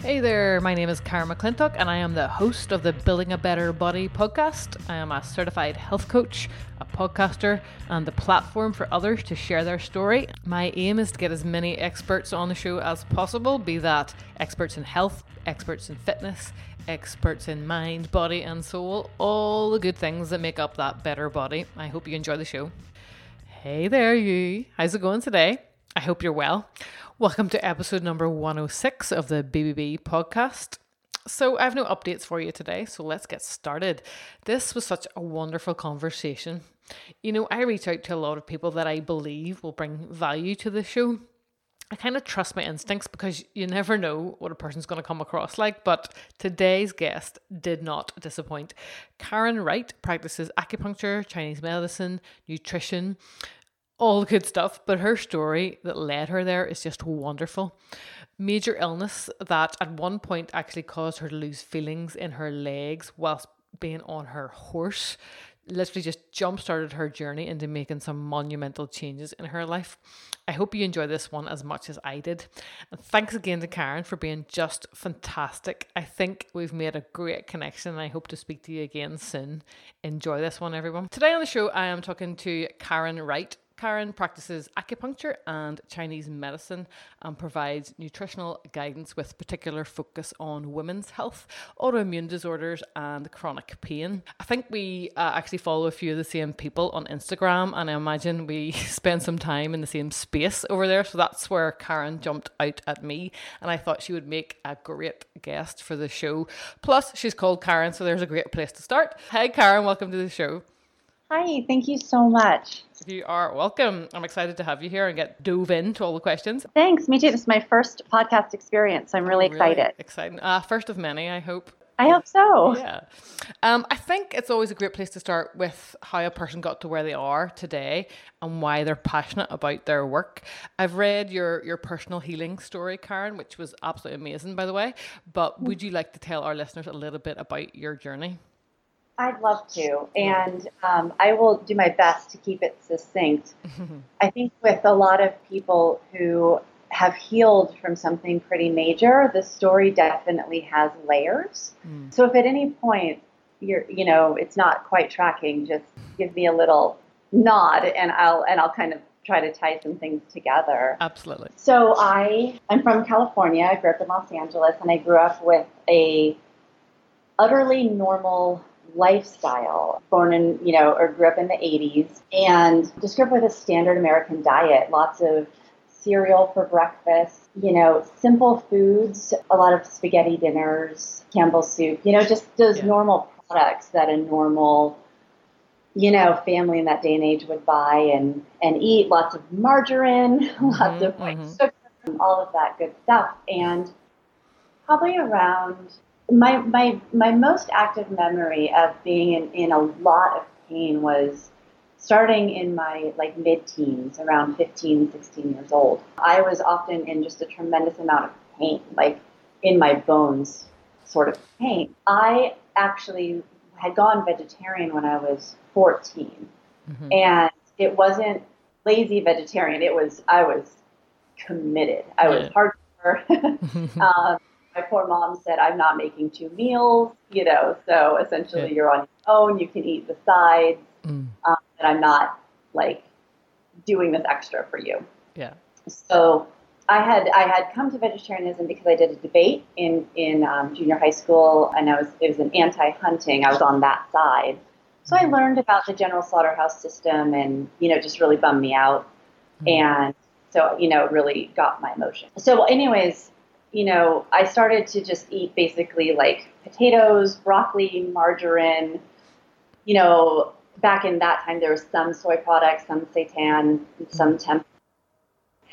Hey there, my name is Karen McClintock, and I am the host of the Building a Better Body podcast. I am a certified health coach, a podcaster, and the platform for others to share their story. My aim is to get as many experts on the show as possible be that experts in health, experts in fitness, experts in mind, body, and soul all the good things that make up that better body. I hope you enjoy the show. Hey there, you. How's it going today? I hope you're well. Welcome to episode number 106 of the BBB podcast. So, I have no updates for you today, so let's get started. This was such a wonderful conversation. You know, I reach out to a lot of people that I believe will bring value to the show. I kind of trust my instincts because you never know what a person's going to come across like. But today's guest did not disappoint. Karen Wright practices acupuncture, Chinese medicine, nutrition, all the good stuff, but her story that led her there is just wonderful. Major illness that at one point actually caused her to lose feelings in her legs whilst being on her horse. Literally just jump started her journey into making some monumental changes in her life. I hope you enjoy this one as much as I did. And thanks again to Karen for being just fantastic. I think we've made a great connection and I hope to speak to you again soon. Enjoy this one, everyone. Today on the show, I am talking to Karen Wright. Karen practices acupuncture and Chinese medicine and provides nutritional guidance with particular focus on women's health, autoimmune disorders, and chronic pain. I think we uh, actually follow a few of the same people on Instagram, and I imagine we spend some time in the same space over there. So that's where Karen jumped out at me, and I thought she would make a great guest for the show. Plus, she's called Karen, so there's a great place to start. Hey, Karen, welcome to the show. Hi, thank you so much. You are welcome. I'm excited to have you here and get dove into all the questions. Thanks. Me too. This is my first podcast experience. I'm really, really excited. Exciting. Uh, first of many, I hope. I hope so. Yeah. Um, I think it's always a great place to start with how a person got to where they are today and why they're passionate about their work. I've read your your personal healing story, Karen, which was absolutely amazing, by the way. But would you like to tell our listeners a little bit about your journey? I'd love to, and um, I will do my best to keep it succinct. I think with a lot of people who have healed from something pretty major, the story definitely has layers. Mm. So if at any point you're, you know, it's not quite tracking, just give me a little nod, and I'll and I'll kind of try to tie some things together. Absolutely. So I I'm from California. I grew up in Los Angeles, and I grew up with a utterly normal lifestyle. Born in, you know, or grew up in the 80s and just grew up with a standard American diet. Lots of cereal for breakfast, you know, simple foods, a lot of spaghetti dinners, Campbell's soup, you know, just those yeah. normal products that a normal you know, family in that day and age would buy and, and eat lots of margarine, mm-hmm, lots of white mm-hmm. sugar, all of that good stuff. And probably around my my my most active memory of being in, in a lot of pain was starting in my like mid-teens around 15 16 years old. I was often in just a tremendous amount of pain like in my bones sort of pain. I actually had gone vegetarian when i was 14 mm-hmm. and it wasn't lazy vegetarian. It was i was committed. I was yeah. hardcore. Um, my poor mom said, I'm not making two meals, you know, so essentially yeah. you're on your own, you can eat the sides, mm. um, and I'm not like doing this extra for you. Yeah. So I had I had come to vegetarianism because I did a debate in in um, junior high school, and I was it was an anti-hunting. I was on that side, so I mm. learned about the general slaughterhouse system, and you know, just really bummed me out, mm. and so you know, really got my emotion. So, anyways, you know, I started to just eat basically like potatoes, broccoli, margarine. You know, back in that time, there was some soy products, some seitan, some tempeh.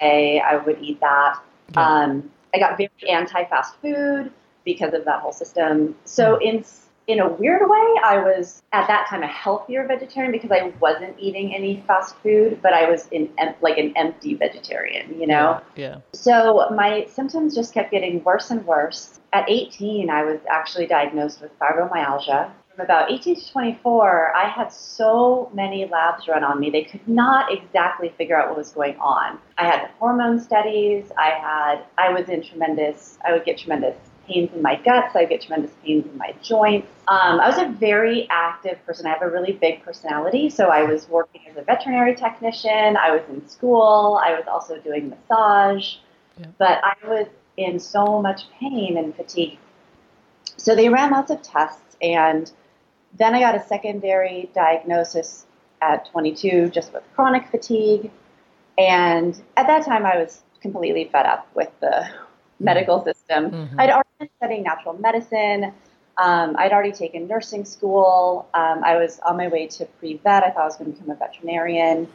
I would eat that. Yeah. Um, I got very anti-fast food because of that whole system. So in in a weird way, I was at that time a healthier vegetarian because I wasn't eating any fast food, but I was in like an empty vegetarian, you know? Yeah. yeah. So my symptoms just kept getting worse and worse. At 18, I was actually diagnosed with fibromyalgia. From about 18 to 24, I had so many labs run on me. They could not exactly figure out what was going on. I had hormone studies. I had, I was in tremendous, I would get tremendous pains in my guts. I get tremendous pains in my joints. Um, I was a very active person. I have a really big personality. So I was working as a veterinary technician. I was in school. I was also doing massage. Yeah. But I was in so much pain and fatigue. So they ran lots of tests. And then I got a secondary diagnosis at 22 just with chronic fatigue. And at that time, I was completely fed up with the medical system. Mm-hmm. I'd studying natural medicine. Um, I'd already taken nursing school. Um, I was on my way to pre vet. I thought I was going to become a veterinarian.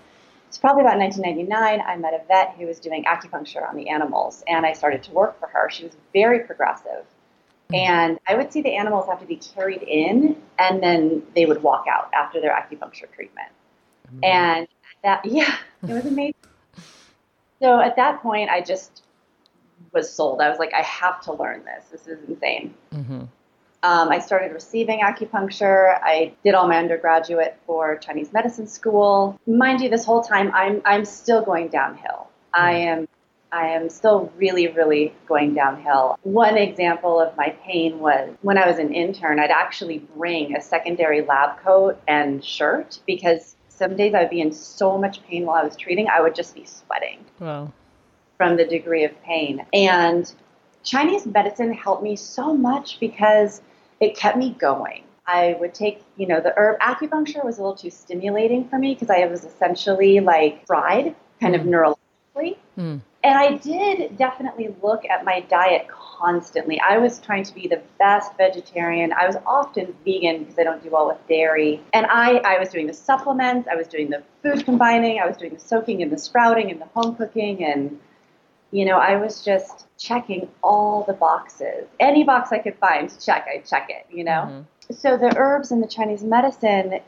It's probably about 1999. I met a vet who was doing acupuncture on the animals, and I started to work for her. She was very progressive. Mm-hmm. And I would see the animals have to be carried in, and then they would walk out after their acupuncture treatment. Mm-hmm. And that, yeah, it was amazing. So at that point, I just was sold. I was like, I have to learn this. This is insane. Mm-hmm. Um, I started receiving acupuncture. I did all my undergraduate for Chinese medicine school. Mind you, this whole time I'm I'm still going downhill. Mm-hmm. I am I am still really, really going downhill. One example of my pain was when I was an intern, I'd actually bring a secondary lab coat and shirt because some days I would be in so much pain while I was treating, I would just be sweating. Wow. From the degree of pain. And Chinese medicine helped me so much because it kept me going. I would take, you know, the herb acupuncture was a little too stimulating for me because I was essentially like fried kind mm. of neurologically. Mm. And I did definitely look at my diet constantly. I was trying to be the best vegetarian. I was often vegan because I don't do well with dairy. And I, I was doing the supplements, I was doing the food combining, I was doing the soaking and the sprouting and the home cooking. And, you know, I was just checking all the boxes. Any box I could find, to check, I'd check it, you know? Mm-hmm. So the herbs and the Chinese medicine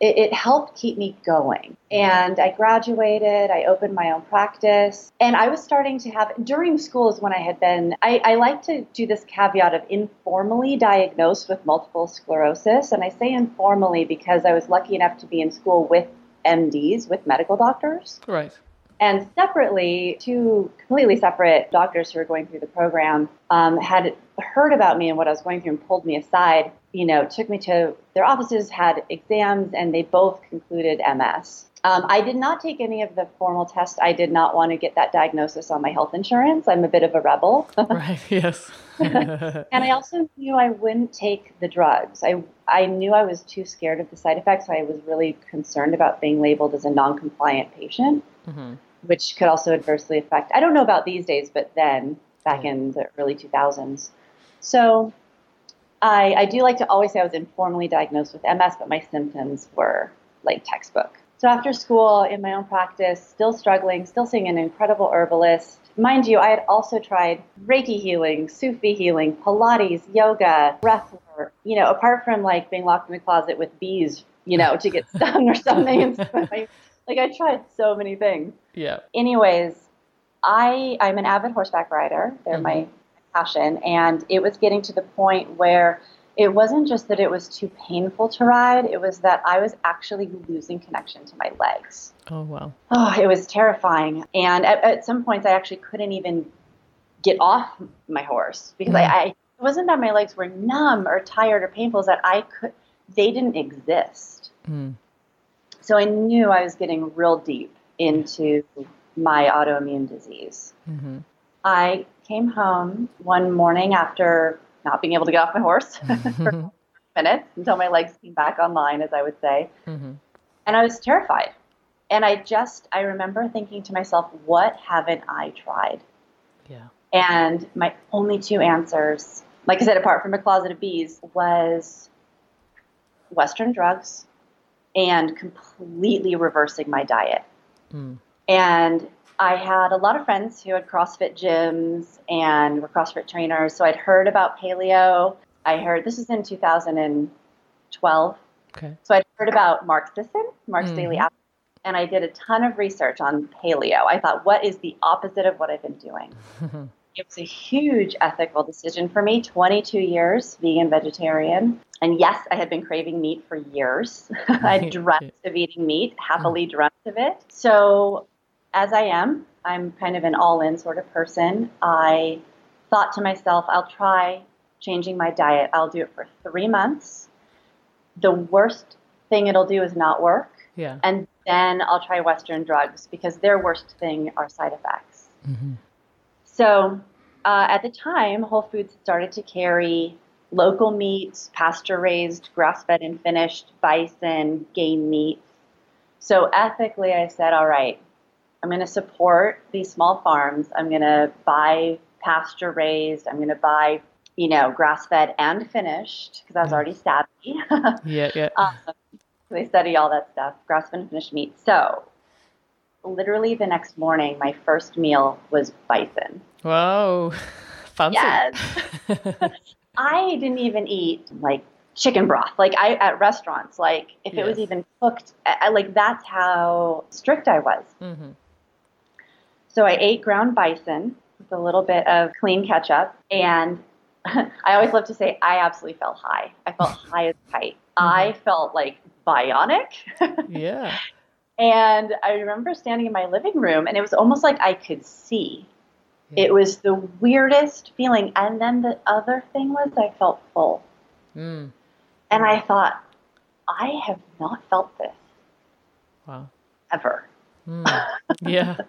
it, it, helped keep me going. And I graduated, I opened my own practice, and I was starting to have, during school is when I had been, I, I like to do this caveat of informally diagnosed with multiple sclerosis. And I say informally because I was lucky enough to be in school with MDs, with medical doctors. Right. And separately, two completely separate doctors who were going through the program um, had heard about me and what I was going through and pulled me aside. You know, took me to their offices, had exams, and they both concluded MS. Um, I did not take any of the formal tests. I did not want to get that diagnosis on my health insurance. I'm a bit of a rebel. right. Yes. and I also knew I wouldn't take the drugs. I I knew I was too scared of the side effects. I was really concerned about being labeled as a non-compliant patient, mm-hmm. which could also adversely affect. I don't know about these days, but then back in the early 2000s. So I, I do like to always say I was informally diagnosed with MS, but my symptoms were like textbook. So after school, in my own practice, still struggling, still seeing an incredible herbalist. Mind you, I had also tried Reiki healing, Sufi healing, Pilates, yoga, breath work. You know, apart from like being locked in the closet with bees, you know, to get stung or something. like I tried so many things. Yeah. Anyways, I I'm an avid horseback rider. They're mm-hmm. my passion, and it was getting to the point where it wasn't just that it was too painful to ride, it was that I was actually losing connection to my legs. Oh, wow. Oh, it was terrifying. And at, at some points, I actually couldn't even get off my horse because mm. I, wasn't that my legs were numb or tired or painful, it's that I could, they didn't exist. Mm. So I knew I was getting real deep into my autoimmune disease. Mm-hmm. I came home one morning after not being able to get off my horse for minutes until my legs came back online, as I would say. Mm-hmm. And I was terrified. And I just, I remember thinking to myself, what haven't I tried? Yeah. And my only two answers, like I said, apart from a closet of bees, was Western drugs and completely reversing my diet. Mm. And I had a lot of friends who had CrossFit gyms and were CrossFit trainers. So I'd heard about paleo. I heard this was in 2012. Okay. So I'd heard about Mark Sisson, Mark's mm-hmm. Daily Apple, and I did a ton of research on paleo. I thought, what is the opposite of what I've been doing? it was a huge ethical decision for me 22 years vegan vegetarian and yes i had been craving meat for years i dreamt of eating meat happily dreamt of it so as I am, I'm kind of an all in sort of person. I thought to myself, I'll try changing my diet. I'll do it for three months. The worst thing it'll do is not work. Yeah. And then I'll try Western drugs because their worst thing are side effects. Mm-hmm. So uh, at the time, Whole Foods started to carry local meats, pasture raised, grass fed and finished, bison, game meats. So ethically, I said, all right, I'm going to support these small farms. I'm going to buy pasture raised. I'm going to buy, you know, grass fed and finished because I was already savvy. yeah, yeah. Um, they study all that stuff, grass fed and finished meat. So literally the next morning, my first meal was bison. Whoa, Fancy. Yes. I didn't even eat like chicken broth like I at restaurants like if it was even cooked I, like that's how strict I was. hmm So I ate ground bison with a little bit of clean ketchup and I always love to say I absolutely felt high. I felt high as kite. I felt like bionic. Yeah. And I remember standing in my living room and it was almost like I could see. Yeah. It was the weirdest feeling. And then the other thing was I felt full. Mm. And I thought, I have not felt this Wow. ever. Mm. Yeah.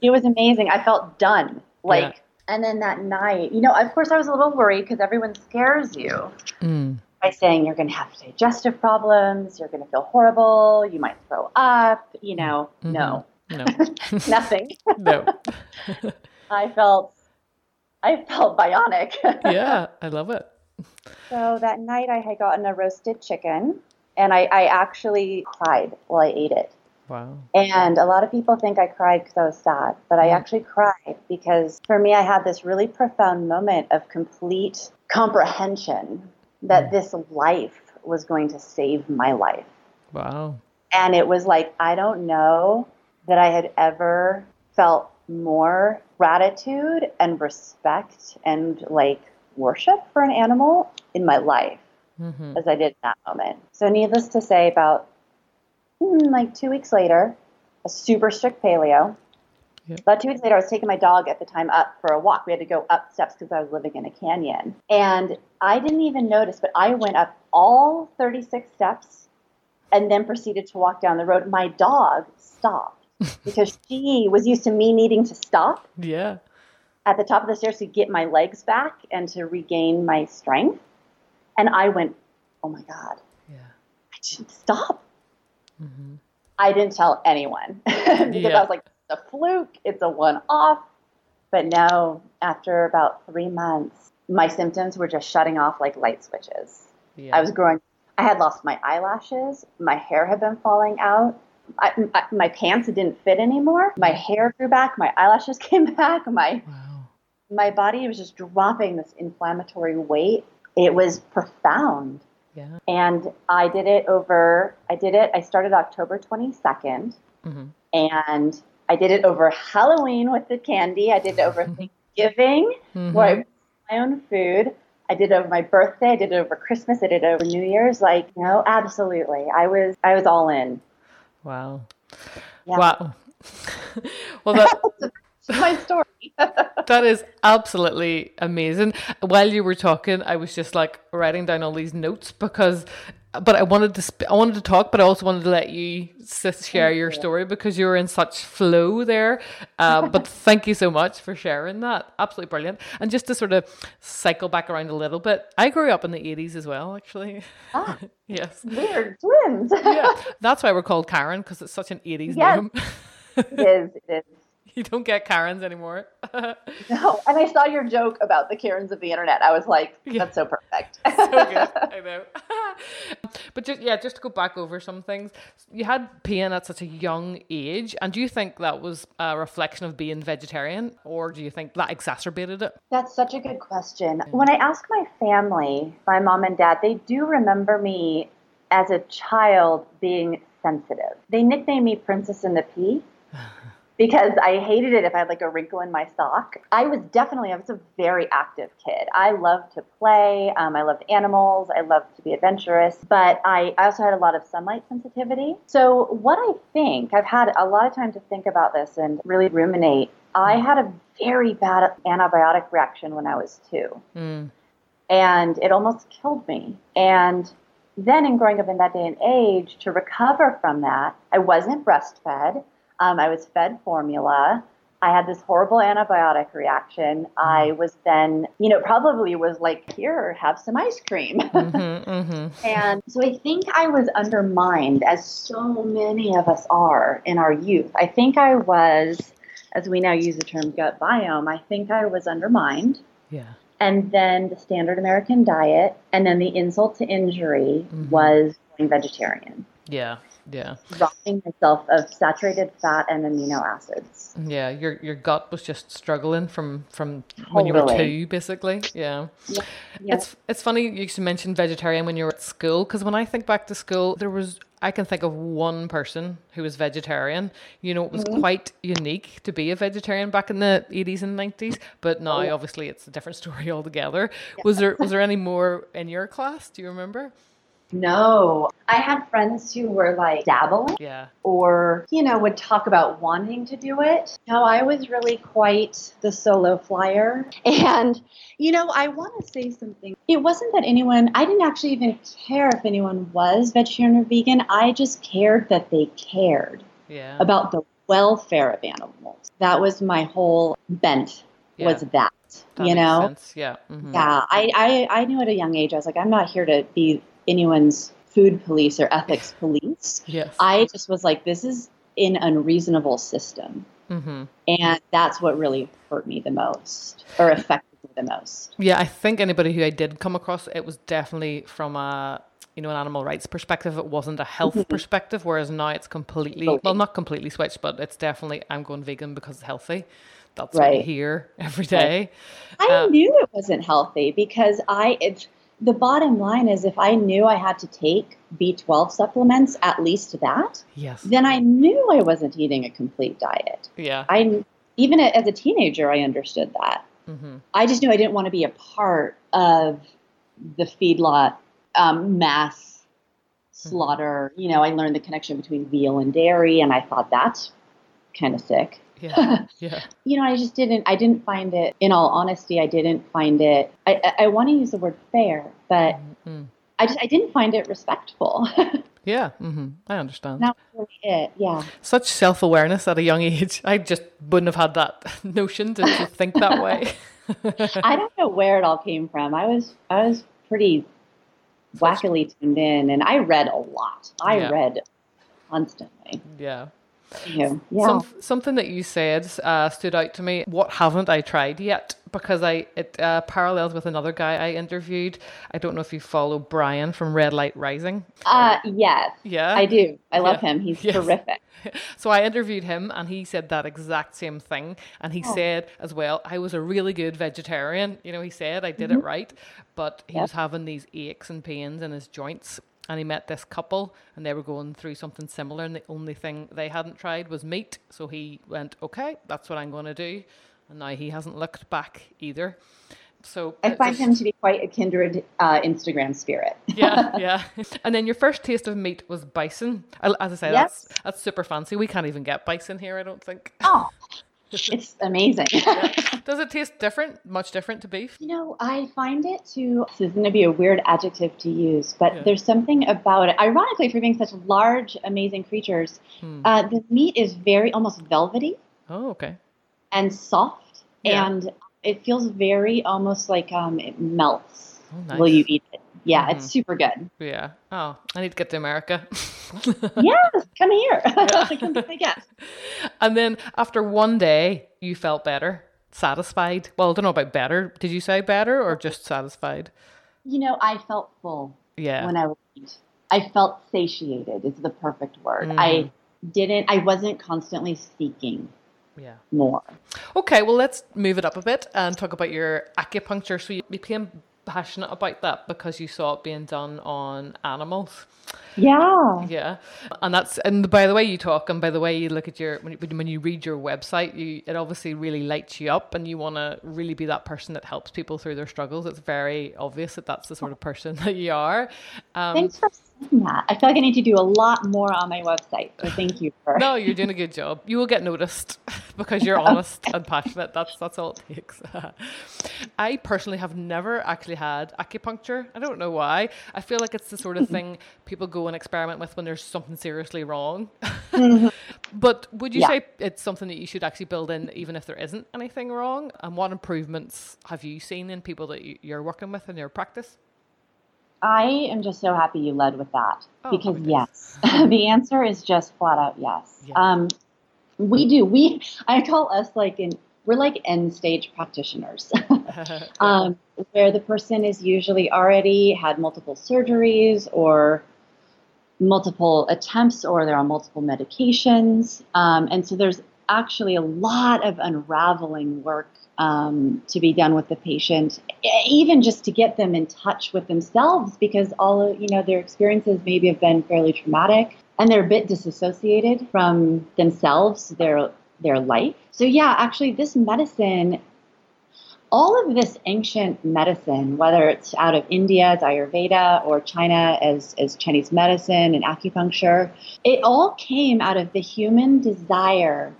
It was amazing. I felt done. Like, Yeah. and then that night, you know, of course I was a little worried because everyone scares you Mm. by saying you're going to have digestive problems, you're going to feel horrible, you might throw up, you know. No, No. nothing. no. I felt, I felt bionic. Yeah. I love it. So that night I had gotten a roasted chicken and I, I actually cried while I ate it. Wow. And a lot of people think I cried because I was sad, but I actually cried because for me, I had this really profound moment of complete comprehension that this life was going to save my life. Wow. And it was like, I don't know that I had ever felt more gratitude and respect and like worship for an animal in my life hmm as I did in that moment. So, needless to say, about Hmm, like two weeks later, a super strict paleo. Yep. About two weeks later, I was taking my dog at the time up for a walk. We had to go up steps because I was living in a canyon. And I didn't even notice, but I went up all 36 steps and then proceeded to walk down the road. My dog stopped because she was used to me needing to stop Yeah. at the top of the stairs to get my legs back and to regain my strength. And I went, oh my God, Yeah. I didn't stop. Hmm I didn't tell anyone because Yeah. I was like, it's a fluke, it's a one off. But now, after about three months, my symptoms were just shutting off like light switches. Yeah. I was growing, I had lost my eyelashes, my hair had been falling out. I, I, my pants didn't fit anymore. My hair grew back. My eyelashes came back. My wow. my body was just dropping this inflammatory weight. It was profound. Yeah. And I did it over, I did it, I started October 22nd, hmm and I did it over Halloween with the candy. I did it over Thanksgiving, hmm where I made my own food. I did it over my birthday. I did it over Christmas. I did it over New Year's. Like, no, absolutely. I was, I was all in. Wow. Yeah. Wow. well, That's my story. that is absolutely amazing. While you were talking, I was just like writing down all these notes because, but I wanted to, sp- I wanted to talk, but I also wanted to let you s- share your story because you were in such flow there. Um, but thank you so much for sharing that. Absolutely brilliant. And just to sort of cycle back around a little bit, I grew up in the 80s as well, actually. Ah. yes. Weird twins. Yeah. That's why we're called Karen because it's such an 80s Yes. name. it is. It is. you don't get Karens anymore. No, and I saw your joke about the Karens of the internet. I was like, Yeah. that's so perfect. so good. I know. but just yeah, just to go back over some things. You had pain at such a young age, and do you think that was a reflection of being vegetarian, or do you think that exacerbated it? That's such a good question. When I ask my family, my mom and dad, they do remember me as a child being sensitive. They nicknamed me Princess in the Pea because I hated it if I had like a wrinkle in my sock. I was definitely, I was a very active kid. I loved to play. Um, I loved animals. I loved to be adventurous, but I, I also had a lot of sunlight sensitivity. So, what I think, I've had a lot of time to think about this and really ruminate. I had a very bad antibiotic reaction when I was two. Mm. And it almost killed me. And then, in growing up in that day and age, to recover from that, I wasn't breastfed. Um, I was fed formula. I had this horrible antibiotic reaction. I was then, you know, probably was like, here, have some ice cream. Mm-hmm, mm-hmm. and so I think I was undermined, as so many of us are in our youth. I think I was, as we now use the term gut biome, I think I was undermined. Yeah. And then the standard American diet, and then the insult to injury Mhm. was going vegetarian Yeah. Yeah. robbing myself of saturated fat and amino acids. Yeah. Your your gut was just struggling from from when you were two, basically. Yeah. Yeah. It's it's funny you used to mention vegetarian when you were at school because when I think back to school, there was I can think of one person who was vegetarian. You know, it was Mm-hmm. quite unique to be a vegetarian back in the eighties and nineties. But now, Oh, yeah. obviously, it's a different story altogether. Was there was there any more in your class? Do you remember? No, I had friends who were like dabbling Yeah. or, you know, would talk about wanting to do it. No, I was really quite the solo flyer. And, you know, I want to say something. It wasn't that anyone, I didn't actually even care if anyone was vegetarian or vegan. I just cared that they cared Yeah. about the welfare of animals. That was my whole bent, was that, That you know? sense. Yeah. mhm. Yeah, I, I, I knew at a young age, I was like, I'm not here to be anyone's food police or ethics police. Yes. I just was like, this is an unreasonable system. hmm And that's what really hurt me the most or affected me the most. Yeah, I think anybody who I did come across, it was definitely from a you know an animal rights perspective. It wasn't a health perspective, whereas now it's completely well, not completely switched, but it's definitely I'm going vegan because it's healthy. That's Right. hear every day. I Uh, knew it wasn't healthy because I, it, the bottom line is if I knew I had to take B12 supplements, at least that, Yes. then I knew I wasn't eating a complete diet. Yeah. I, even as a teenager, I understood that. hmm I just knew I didn't want to be a part of the feedlot um, mass slaughter. You know, I learned the connection between veal and dairy, and I thought that's kind of sick. Yeah. Yeah. You know, I just didn't. I didn't find it. In all honesty, I didn't find it. I, I, I want to use the word fair, but mm I just I didn't find it respectful. Yeah. Mm-hmm. I understand. that was really it. Yeah. Such self awareness at a young age. I just wouldn't have had that notion to, to think that way. I don't know where it all came from. I was I was pretty wackily tuned in, and I read a lot. I Yeah. read constantly. yeah. Yeah. Some, something that you said uh, stood out to me. What haven't I tried yet? Because I it uh, parallels with another guy I interviewed. I don't know if you follow Brian from Red Light Rising. uh, yes, Yeah, I do. I love Yeah. him. He's Yes. terrific. So I interviewed him, and he said that exact same thing. And he Oh. said as well, I was a really good vegetarian. You know, he said I did it right, but he Mm-hmm. Yep. was having these aches and pains in his joints. And he met this couple, and they were going through something similar. And the only thing they hadn't tried was meat. So he went, "Okay, that's what I'm going to do." And now he hasn't looked back either. So I find him to be quite a kindred uh, Instagram spirit. yeah, yeah. And then your first taste of meat was bison. As I say, Yes. that's that's super fancy. We can't even get bison here. I don't think. Oh, it's amazing. Does it taste different? Much different to beef? You know, I find it to, this is going to be a weird adjective to use, but Yeah. there's something about it. Ironically, for being such large, amazing creatures, Hmm. uh, the meat is very almost velvety Oh, okay. and soft, Yeah. and it feels very almost like um, it melts. Oh, nice. Will you eat it? Yeah, Mhm. it's super good. Yeah. Oh, I need to get to America. yes, come here. come be my guest. and then after one day, you felt better, satisfied. Well, I don't know about better. Did you say better or just satisfied? You know, I felt full Yeah. when I eat. I felt satiated is the perfect word. Mhm. I didn't, I wasn't constantly seeking yeah. more. Okay, well, let's move it up a bit and talk about your acupuncture. So you became passionate about that because you saw it being done on animals. Yeah. Yeah. And that's, and by the way you talk and by the way you look at your, when you, when you read your website, you, it obviously really lights you up and you want to really be that person that helps people through their struggles. It's very obvious that that's the sort of person that you are. Um, Thanks for that. I feel like I need to do a lot more on my website. So thank you for. no, you're doing a good job. You will get noticed because you're honest and passionate. That's, that's all it takes. I personally have never actually had acupuncture. I don't know why. I feel like it's the sort of mm-hmm. thing people go and experiment with when there's something seriously wrong. Mm-hmm. but would you yeah. say it's something that you should actually build in even if there isn't anything wrong? And what improvements have you seen in people that you're working with in your practice? I am just so happy you led with that oh, because yes, the answer is just flat out yes. Yeah. Um, we do. We I call us like in we're like end stage practitioners, um, where the person is usually already had multiple surgeries or multiple attempts or they're on multiple medications. Um, and so there's actually a lot of unraveling work um, to be done with the patient, even just to get them in touch with themselves because all of, you know, their experiences maybe have been fairly traumatic and they're a bit disassociated from themselves, their their life. So yeah, actually this medicine all of this ancient medicine, whether it's out of India as Ayurveda or China as, as Chinese medicine and acupuncture, it all came out of the human desire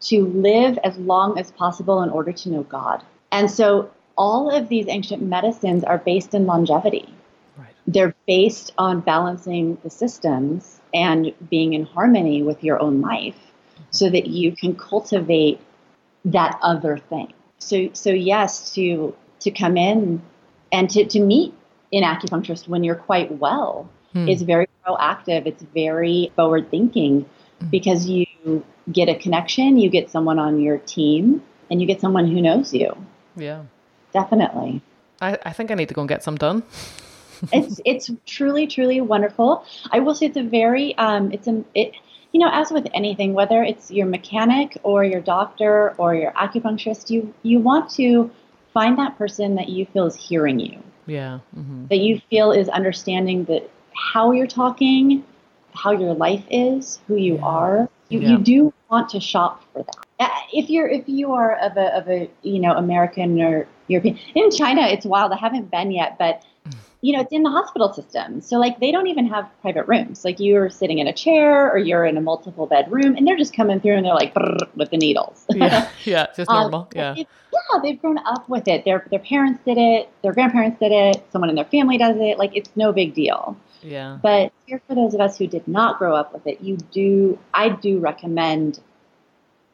to live as long as possible in order to know God. And so all of these ancient medicines are based in longevity. Right. They're based on balancing the systems and being in harmony with your own life so that you can cultivate that other thing. So so yes, to to come in and to, to meet an acupuncturist when you're quite well hmm. is very proactive. It's very forward thinking hmm. because you get a connection, you get someone on your team, and you get someone who knows you. Yeah. Definitely. I, I think I need to go and get some done. it's it's truly truly wonderful. I will say it's a very um it's a it you know, as with anything, whether it's your mechanic or your doctor or your acupuncturist, you you want to find that person that you feel is hearing you. Yeah. Mm-hmm. That you feel is understanding that how you're talking, how your life is, who you yeah. are. You, yeah. you do want to shop for that. Uh, if you're if you are of a of a you know American or European in China, it's wild. I haven't been yet, but you know, it's in the hospital system. So like they don't even have private rooms. Like you're sitting in a chair or you're in a multiple bed room and they're just coming through and they're like with the needles. yeah, yeah, just normal. Um, yeah. yeah, they've grown up with it. Their their parents did it, their grandparents did it, someone in their family does it. Like it's no big deal. Yeah. But here for those of us who did not grow up with it, you do I do recommend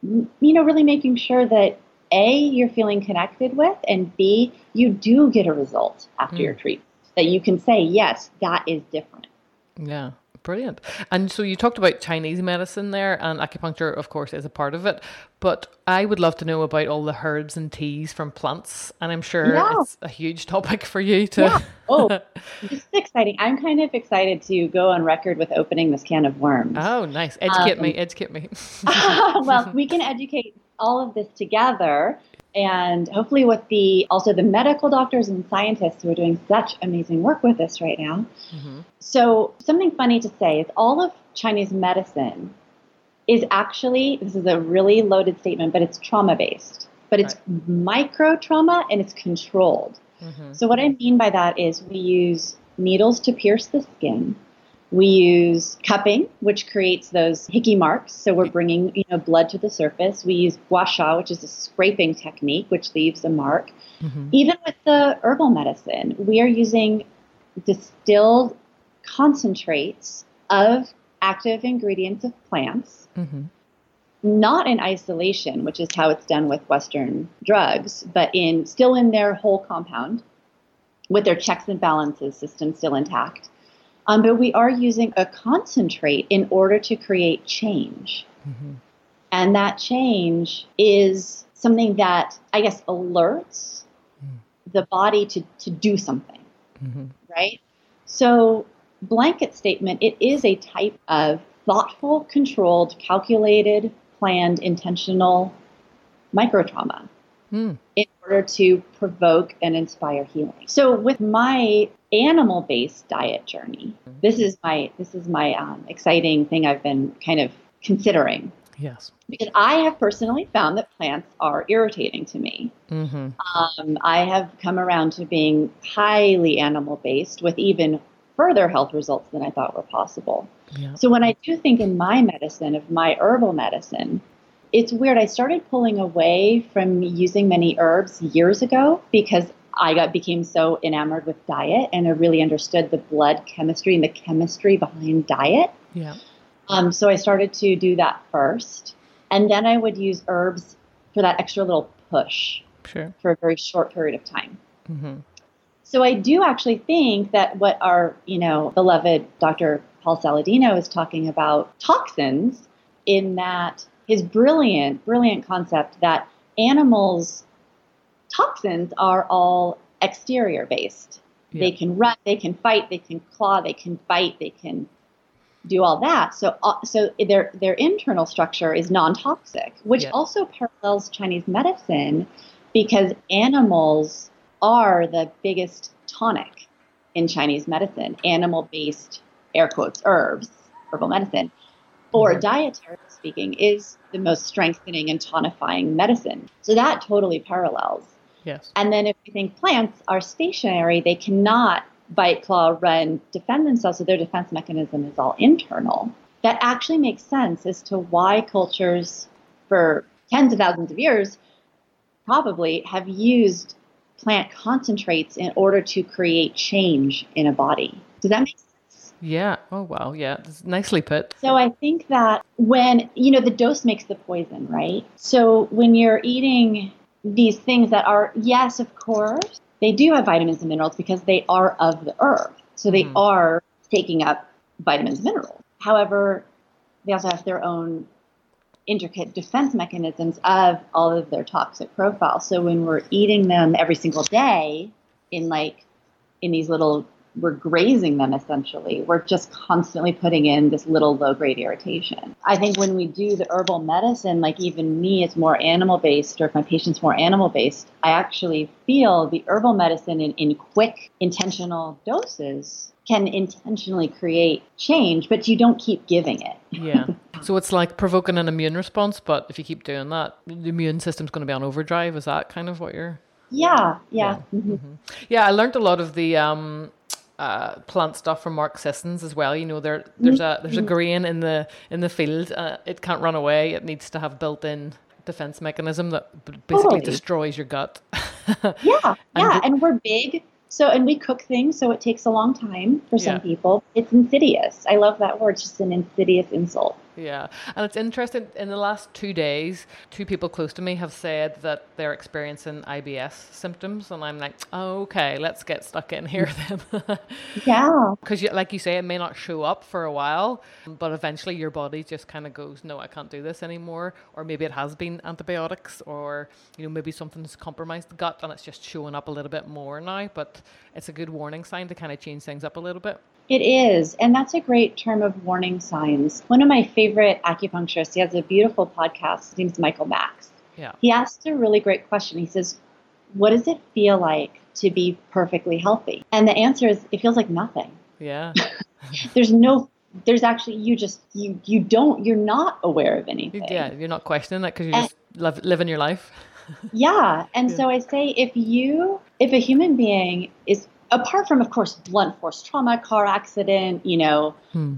you know, really making sure that A, you're feeling connected with, and B, you do get a result after mm. your treatment that you can say, yes, that is different. Yeah. Brilliant. And so you talked about Chinese medicine there, and acupuncture, of course, is a part of it. But I would love to know about all the herbs and teas from plants, and I'm sure yeah. it's a huge topic for you to. Yeah. Oh, it's exciting! I'm kind of excited to go on record with opening this can of worms. Oh, nice! Educate um, me, educate me. well, we can educate all of this together and hopefully with the also the medical doctors and scientists who are doing such amazing work with this right now. Mm-hmm. So something funny to say is all of Chinese medicine is actually this is a really loaded statement, but it's trauma based. But it's right. micro trauma and it's controlled. Mm-hmm. So what I mean by that is we use needles to pierce the skin. We use cupping, which creates those hickey marks. So we're bringing you know blood to the surface. We use gua sha, which is a scraping technique, which leaves a mark. Mm-hmm. Even with the herbal medicine, we are using distilled concentrates of active ingredients of plants. Mm-hmm. Not in isolation, which is how it's done with Western drugs, but in still in their whole compound, with their checks and balances system still intact. Um, but we are using a concentrate in order to create change. Mm-hmm. And that change is something that I guess alerts mm. the body to, to do something, mm-hmm. right? So, blanket statement, it is a type of thoughtful, controlled, calculated, planned, intentional micro trauma mm. in order to provoke and inspire healing. So with my animal-based diet journey, this is my this is my um, exciting thing I've been kind of considering Yes. because I have personally found that plants are irritating to me. Mm-hmm. Um, I have come around to being highly animal based with even further health results than I thought were possible. Yeah. So when I do think in my medicine, of my herbal medicine, it's weird. I started pulling away from using many herbs years ago because I got became so enamored with diet and I really understood the blood chemistry and the chemistry behind diet. Yeah. Um, so I started to do that first, and then I would use herbs for that extra little push Sure. for a very short period of time. Mm-hmm. So I do actually think that what our, you know, beloved Dr. Paul Saladino is talking about toxins in that his brilliant, brilliant concept that animals toxins are all exterior based. They can run, they can fight, they can claw, they can bite, they can do all that. So, uh, so their their internal structure is non-toxic, which Yeah. also parallels Chinese medicine, because animals are the biggest tonic in Chinese medicine. Animal-based, air quotes, herbs, herbal medicine, or Mhm. dietary speaking, is the most strengthening and tonifying medicine. So that totally parallels. Yes. And then if we think plants are stationary, they cannot bite, claw, run, defend themselves, so their defense mechanism is all internal. That actually makes sense as to why cultures for tens of thousands of years probably have used plant concentrates in order to create change in a body. Does that make sense? Yeah. Oh wow. Yeah. That's nicely put. So I think that when, you know, the dose makes the poison, right? So when you're eating these things that are, yes, of course, they do have vitamins and minerals because they are of the earth. So they Mhm. are taking up vitamins and minerals. However, they also have their own intricate defense mechanisms of all of their toxic profiles. So when we're eating them every single day in like in these little we're grazing them essentially. We're just constantly putting in this little low grade irritation. I think when we do the herbal medicine, like even me, it's more animal based, or if my patient's more animal based, I actually feel the herbal medicine in, in quick, intentional doses can intentionally create change, but you don't keep giving it. Yeah. so it's like provoking an immune response, but if you keep doing that, the immune system's going to be on overdrive. Is that kind of what you're? Yeah, yeah. mhm. Yeah, I learned a lot of the um, uh, plant stuff from Mark Sissons as well. You know, there there's a there's a grain in the in the field. Uh, it can't run away. It needs to have built-in defense mechanism that basically Totally. destroys your gut. Yeah, yeah, the- and we're big. So, and we cook things, so it takes a long time for some Yeah. people. It's insidious. I love that word. It's just an insidious insult. Yeah, and it's interesting. In the last two days, two people close to me have said that they're experiencing IBS symptoms, and I'm like, oh, okay, let's get stuck in here mm. then. Yeah. Because, like you say, it may not show up for a while, but eventually your body just kind of goes, no, I can't do this anymore. Or maybe it has been antibiotics, or you know, maybe something's compromised the gut and it's just showing up a little bit more now. But it's a good warning sign to kind of change things up a little bit. It is. And that's a great term of warning signs. One of my favorite acupuncturists, he has a beautiful podcast. His name's Michael Max. Yeah. He asked a really great question. He says, What does it feel like to be perfectly healthy? And the answer is, it feels like nothing. Yeah. There's no, there's actually, you just, you, you don't, you're not aware of anything. yeah. You're not questioning it because you're And- just live, living your life. Yeah. And Yeah. so I say if you, if a human being is, apart from, of course, blunt force trauma, car accident, you know, Hmm.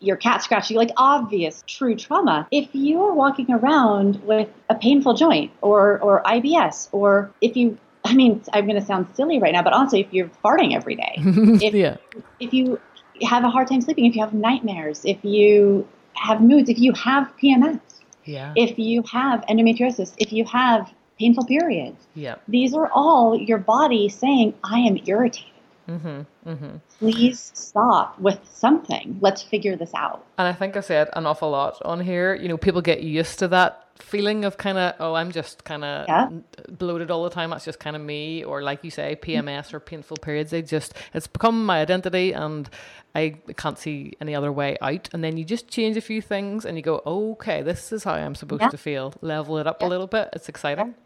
your cat scratching, like obvious true trauma. If you are walking around with a painful joint or, or IBS, or if you, I mean, I'm going to sound silly right now, but honestly, if you're farting every day, If- yeah. if you have a hard time sleeping, if you have nightmares, if you have moods, if you have PMS, Yeah. if you have endometriosis, if you have painful periods, Yeah. these are all your body saying, I am irritated. Mm-hmm. Mm-hmm. Please stop with something. Let's figure this out. And I think I said an awful lot on here. You know, people get used to that feeling of kind of, oh, I'm just kind of Yeah. bloated all the time. That's just kind of me. Or like you say, PMS or painful periods. They just, it's become my identity and I can't see any other way out. And then you just change a few things and you go, okay, this is how I'm supposed Yeah. to feel. Level it up a little bit. It's exciting.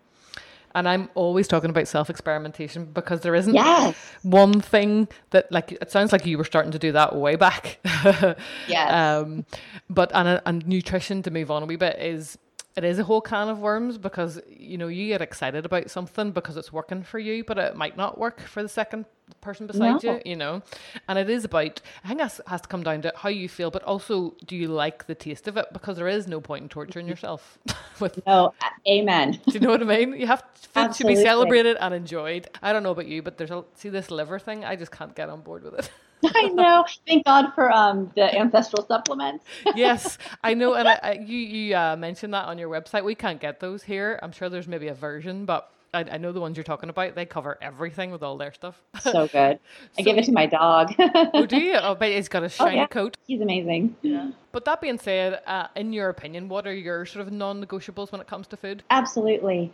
And I'm always talking about self experimentation because there isn't Yes. one thing that like it sounds like you were starting to do that way back. Yes. Um, but and and nutrition to move on a wee bit is it is a whole can of worms because you know you get excited about something because it's working for you, but it might not work for the second person beside No. you. You know, and it is about I think that has to come down to how you feel, but also do you like the taste of it because there is no point in torturing mm-hmm. yourself with No, amen. do you know what I mean? You have food to be celebrated and enjoyed. I don't know about you, but there's a see this liver thing. I just can't get on board with it. I know. Thank God for um the ancestral supplements. yes, I know, and I, I, you you uh, mentioned that on your website. We can't get those here. I'm sure there's maybe a version, but I, I know the ones you're talking about. They cover everything with all their stuff. So good. I give it to my dog. oh, do you? Oh, but it's got a shiny yeah. coat. He's amazing. Yeah. But that being said, uh, in your opinion, what are your sort of non-negotiables when it comes to food? Absolutely.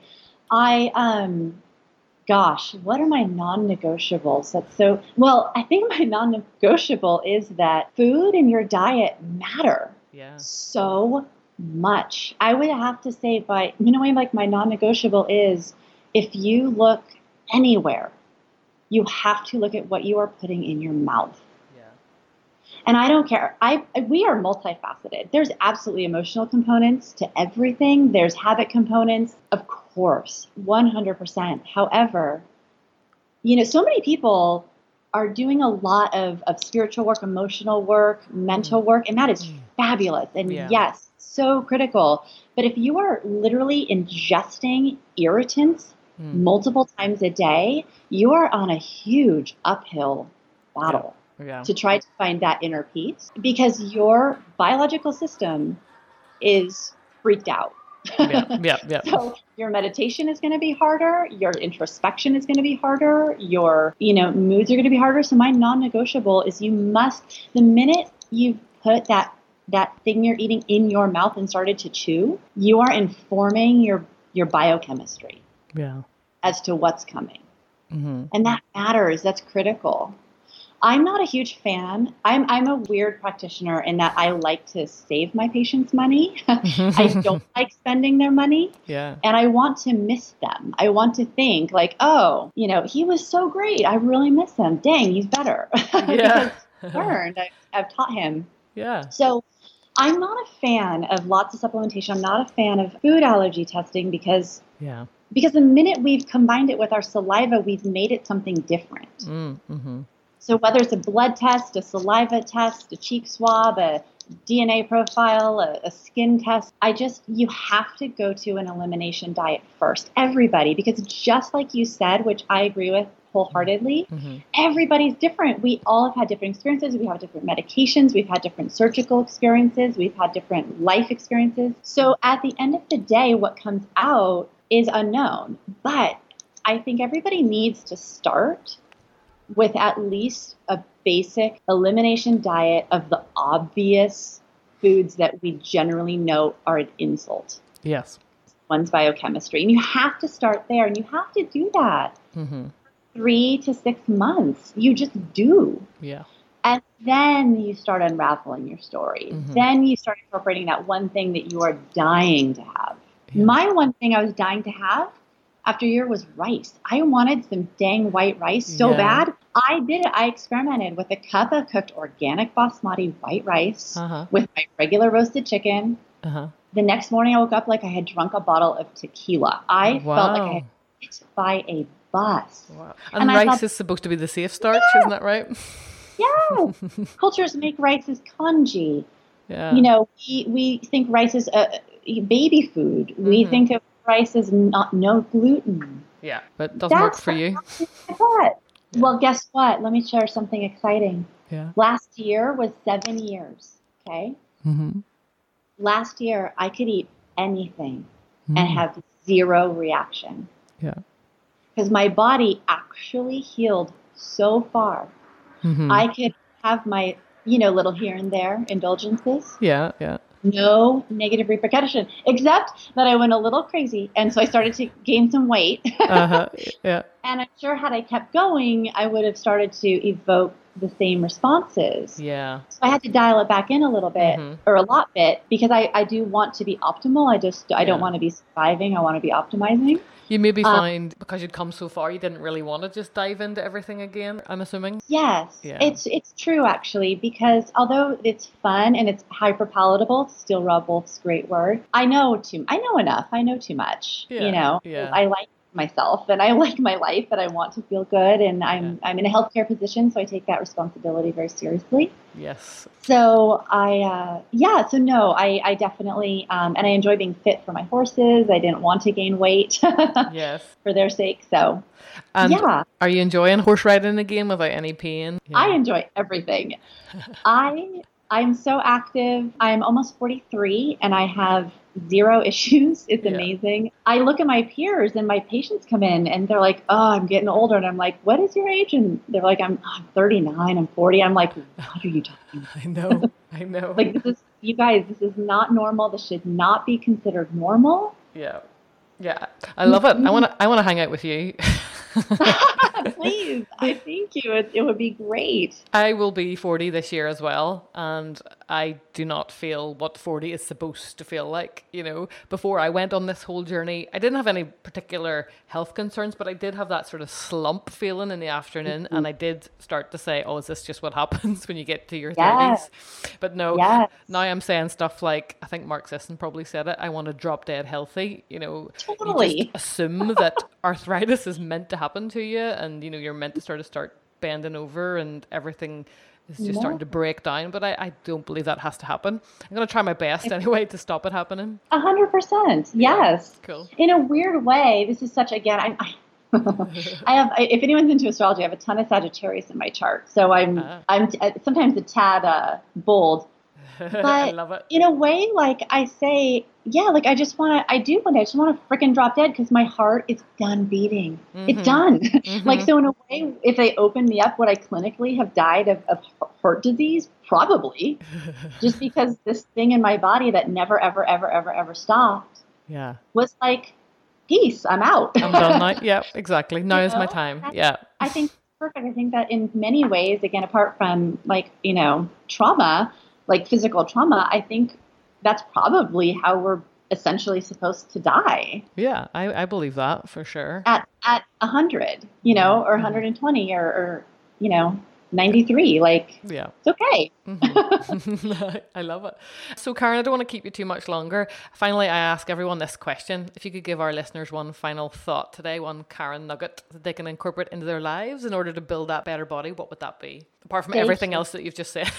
I um gosh, what are my non-negotiables? That's so well, I think my non-negotiable is that food and your diet matter Yeah. so much. I would have to say by you know like my non-negotiable is if you look anywhere, you have to look at what you are putting in your mouth. Yeah. And I don't care. I we are multifaceted. There's absolutely emotional components to everything. There's habit components, of course, 100%. However, you know, so many people are doing a lot of, of spiritual work, emotional work, mental work, and that is Mm. fabulous. And Yeah. yes, so critical. But if you are literally ingesting irritants Mm. multiple times a day, you are on a huge uphill battle Yeah. to try to find that inner peace because your biological system is freaked out. Yeah. Yeah. Yeah. so your meditation is going to be harder, your introspection is going to be harder, your, you know, moods are going to be harder. So my non-negotiable is you must the minute you put that that thing you're eating in your mouth and started to chew, you are informing your your biochemistry Yeah. as to what's coming. hmm And that matters. That's critical. I'm not a huge fan. I'm I'm a weird practitioner in that I like to save my patients money. I don't like spending their money Yeah. and I want to miss them. I want to think like, oh, you know, he was so great. I really miss him. Dang, he's better. Yeah. I've learned. I, I've taught him. yeah. So I'm not a fan of lots of supplementation. I'm not a fan of food allergy testing because Yeah. because the minute we've combined it with our saliva, we've made it something different. Mm, Mm, hmm So whether it's a blood test, a saliva test, a cheek swab, a DNA profile, a, a skin test, I just you have to go to an elimination diet first. Everybody, because just like you said, which I agree with wholeheartedly, hmm everybody's different. We all have had different experiences. We have different medications. We've had different surgical experiences. We've had different life experiences. So at the end of the day, what comes out is unknown. But I think everybody needs to start with at least a basic elimination diet of the obvious foods that we generally know are an insult. Yes. One's biochemistry. And you have to start there. And you have to do that hmm three to six months. You just do. Yeah. And then you start unraveling your story. Mhm. Then you start incorporating that one thing that you are dying to have. Yeah. My one thing I was dying to have after year was rice. I wanted some dang white rice so Yeah. bad. I did it. I experimented with a cup of cooked organic basmati white rice Uh huh. with my regular roasted chicken. Uh huh. The next morning, I woke up like I had drunk a bottle of tequila. I felt like I had hit by a bus. Wow. And, And rice thought- is supposed to be the safe starch, isn't that right? yeah. Cultures make rice as congee. Yeah. You know, we, we think rice is a, a baby food. We Mhm. think of rice is not no gluten. yeah. But it doesn't work for you. What? Well, guess what? Let me share something exciting. Yeah. Last year was seven years. Okay. Mm-hmm. Last year, I could eat anything and have zero reaction Yeah. because my body actually healed so far. Mm-hmm. I could have my, you know, little here and there indulgences. Yeah. Yeah. No negative repercussion, except that I went a little crazy. And so I started to gain some weight. uh-huh. Yeah. And I'm sure had I kept going, I would have started to evoke the same responses. Yeah. So I had to dial it back in a little bit Mhm. or a lot bit because I, I do want to be optimal. I just I don't want to be surviving. I want to be optimizing. You maybe Um, find because you'd come so far, you didn't really want to just dive into everything again. I'm assuming. Yes, Yeah. it's it's true actually because although it's fun and it's hyper palatable, steel raw bolt's a great word. I know too. I know enough. I know too much. Yeah, You know, yeah. I like myself and I like my life and I want to feel good and I'm I'm in a healthcare position, so I take that responsibility very seriously. Yes. So I, uh, yeah, so no, I, I definitely, um, and I enjoy being fit for my horses. I didn't want to gain weight Yes. for their sake. So And yeah, are you enjoying horse riding again without any pain? I enjoy everything. I, I'm so active. I'm almost 43 and I have zero issues. It's Yeah. amazing. I look at my peers and my patients come in and they're like, oh, I'm getting older. And I'm like, what is your age? And they're like, I'm, I'm 39, I'm 40. I'm like, what are you talking about? I know. I know. Like this is you guys, this is not normal. This should not be considered normal. yeah. Yeah. I love it. I want to. I want to hang out with you. Please, I thank you. It, it would be great. I will be 40 this year as well, and I do not feel what 40 is supposed to feel like. You know, before I went on this whole journey, I didn't have any particular health concerns, but I did have that sort of slump feeling in the afternoon, and mm-hmm. I did start to say, "Oh, is this just what happens when you get to your 30s?" But no, Yes. now I'm saying stuff like I think Mark Sisson probably said it. I want to drop dead healthy. You know, you Totally. just assume that arthritis is meant to happen to you, and you know you're meant to sort of start bending over, and everything is just starting to break down. But I, I don't believe that has to happen. I'm gonna try my best anyway to stop it happening. A hundred percent. Yes. Cool. In a weird way, this is such again. I, I I have. If anyone's into astrology, I have a ton of Sagittarius in my chart, so I'm Ah. I'm t- uh, sometimes a tad uh, bold. I But love it. in a way, like I say, yeah, like I just want to. I do one day. I just want to freaking drop dead because my heart is done beating. Mhm. It's done. like Mhm. so, in a way, if they open me up, would I clinically have died of, of heart disease? Probably, just because this thing in my body that never, ever, ever, ever, ever stopped yeah, was like, peace. I'm out. I'm done now. Yeah, exactly. Now is my time. That's- Yeah. I think perfect. I think that in many ways, again, apart from like, you know, trauma, like physical trauma, I think that's probably how we're essentially supposed to die Yeah, I, I believe that for sure. at at 100, you know, or Mhm. 120 or, or you know, 93. Like, Yeah. it's okay. Mhm. I love it. So, Karen, I don't want to keep you too much longer. Finally, I ask everyone this question. If you could give our listeners one final thought today, one Karen nugget that they can incorporate into their lives in order to build that better body, what would that be? Apart from Thank everything you. else that you've just said.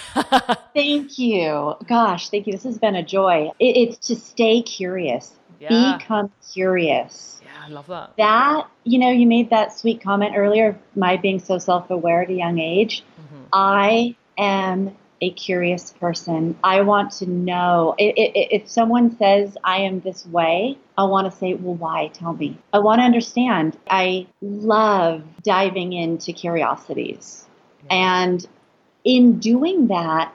Thank you. Gosh, thank you. This has been a joy. It, it's to stay curious, yeah. become curious. Yeah, I love that. that you know you made that sweet comment earlier of my being so self-aware at a young age Mhm. i am a curious person i want to know if someone says i am this way i want to say well why tell me i want to understand i love diving into curiosities and in doing that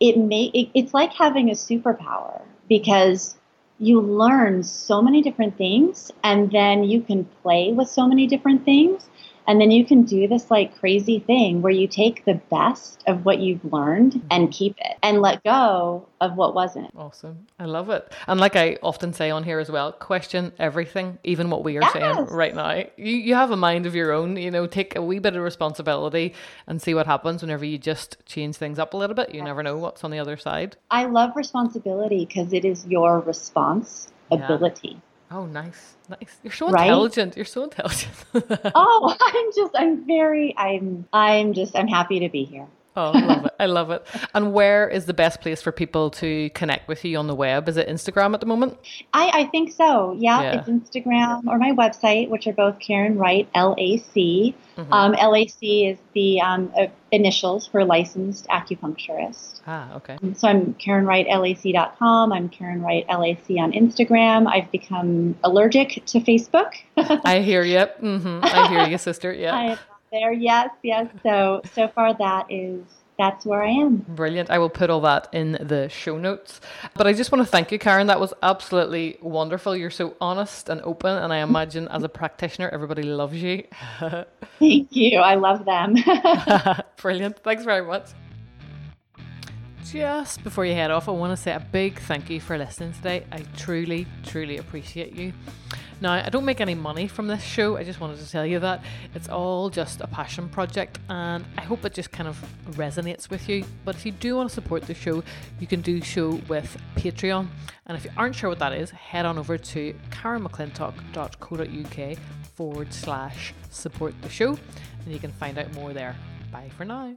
it may it, it's like having a superpower because you learn so many different things and then you can play with so many different things and then you can do this like crazy thing where you take the best of what you've learned mm-hmm. and keep it and let go of what wasn't Awesome. I love it. And like I often say on here as well, question everything, even what we are saying right now. You you have a mind of your own, you know, take a wee bit of responsibility and see what happens whenever you just change things up a little bit. You never know what's on the other side. i love responsibility because it is your response Yeah. Oh, nice. Nice. You're so Right? intelligent. You're so intelligent. oh i'm just i'm very i'm i'm just i'm happy to be here oh, I love it. I love it. And where is the best place for people to connect with you on the web? Is it Instagram at the moment? I, I think so. Yeah, Yeah. it's Instagram or my website, which are both Karen Wright, LAC. Mhm. Um, LAC is the um, uh, initials for licensed acupuncturist. ah, okay. Um, So I'm Karen Wright, KarenWrightLAC.com. I'm Karen Wright LAC on Instagram. I've become allergic to Facebook. I hear you. hmm I hear you, sister. Yeah. I am not there. Yes, yes. So so far that is that's where I am. Brilliant. I will put all that in the show notes. But I just want to thank you, Karen. That was absolutely wonderful. You're so honest and open. And I imagine as a practitioner, everybody loves you. Thank you. I love them. Brilliant. Thanks very much. Just before you head off, I want to say a big thank you for listening today. I truly, truly appreciate you. Now, I don't make any money from this show. I just wanted to tell you that. It's all just a passion project, and I hope it just kind of resonates with you. But if you do want to support the show, you can do so with Patreon. And if you aren't sure what that is, head on over to karenmcclintock.co.uk forward slash support the show, and you can find out more there. Bye for now.